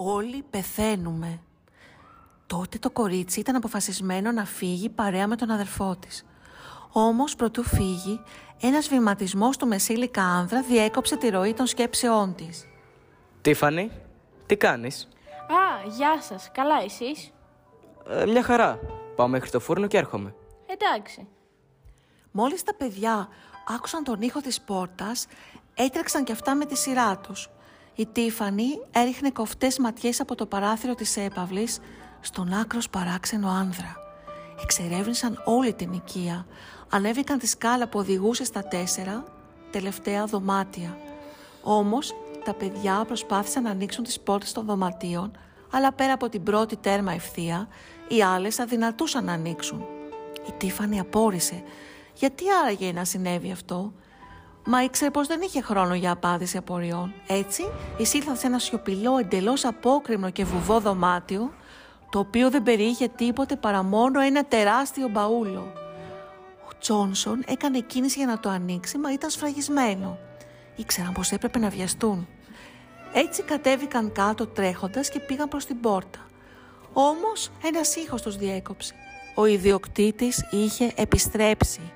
Όλοι πεθαίνουμε. Τότε το κορίτσι ήταν αποφασισμένο να φύγει παρέα με τον αδερφό της. Όμως προτού φύγει, ένας βηματισμός του μεσήλικα άνδρα διέκοψε τη ροή των σκέψεών της. Τίφανη, τι κάνεις; Α, γεια σας. Καλά εσείς; Ε, μια χαρά. Πάω μέχρι το φούρνο και έρχομαι. Εντάξει. Μόλις τα παιδιά άκουσαν τον ήχο της πόρτας, έτρεξαν κι αυτά με τη σειρά τους. Η Τίφανη έριχνε κοφτές ματιές από το παράθυρο της έπαυλης στον άκρος παράξενο άνδρα. Εξερεύνησαν όλη την οικία, ανέβηκαν τη σκάλα που οδηγούσε στα τέσσερα, τελευταία δωμάτια. Όμως τα παιδιά προσπάθησαν να ανοίξουν τις πόρτες των δωματίων, αλλά πέρα από την πρώτη τέρμα ευθεία, οι άλλες αδυνατούσαν να ανοίξουν. Η Τίφανη απόρρισε. Γιατί άραγε να συνέβη αυτό, Μα ήξερε πως δεν είχε χρόνο για απάντηση απορριών. Έτσι, εισήλθαν σε ένα σιωπηλό, εντελώς απόκριμνο και βουβό δωμάτιο, το οποίο δεν περιείχε τίποτε παρά μόνο ένα τεράστιο μπαούλο. Ο Τζόνσον έκανε κίνηση για να το ανοίξει, μα ήταν σφραγισμένο. Ήξεραν πως έπρεπε να βιαστούν. Έτσι κατέβηκαν κάτω τρέχοντας και πήγαν προς την πόρτα. Όμως ένας ήχος τους διέκοψε. Ο ιδιοκτήτης είχε επιστρέψει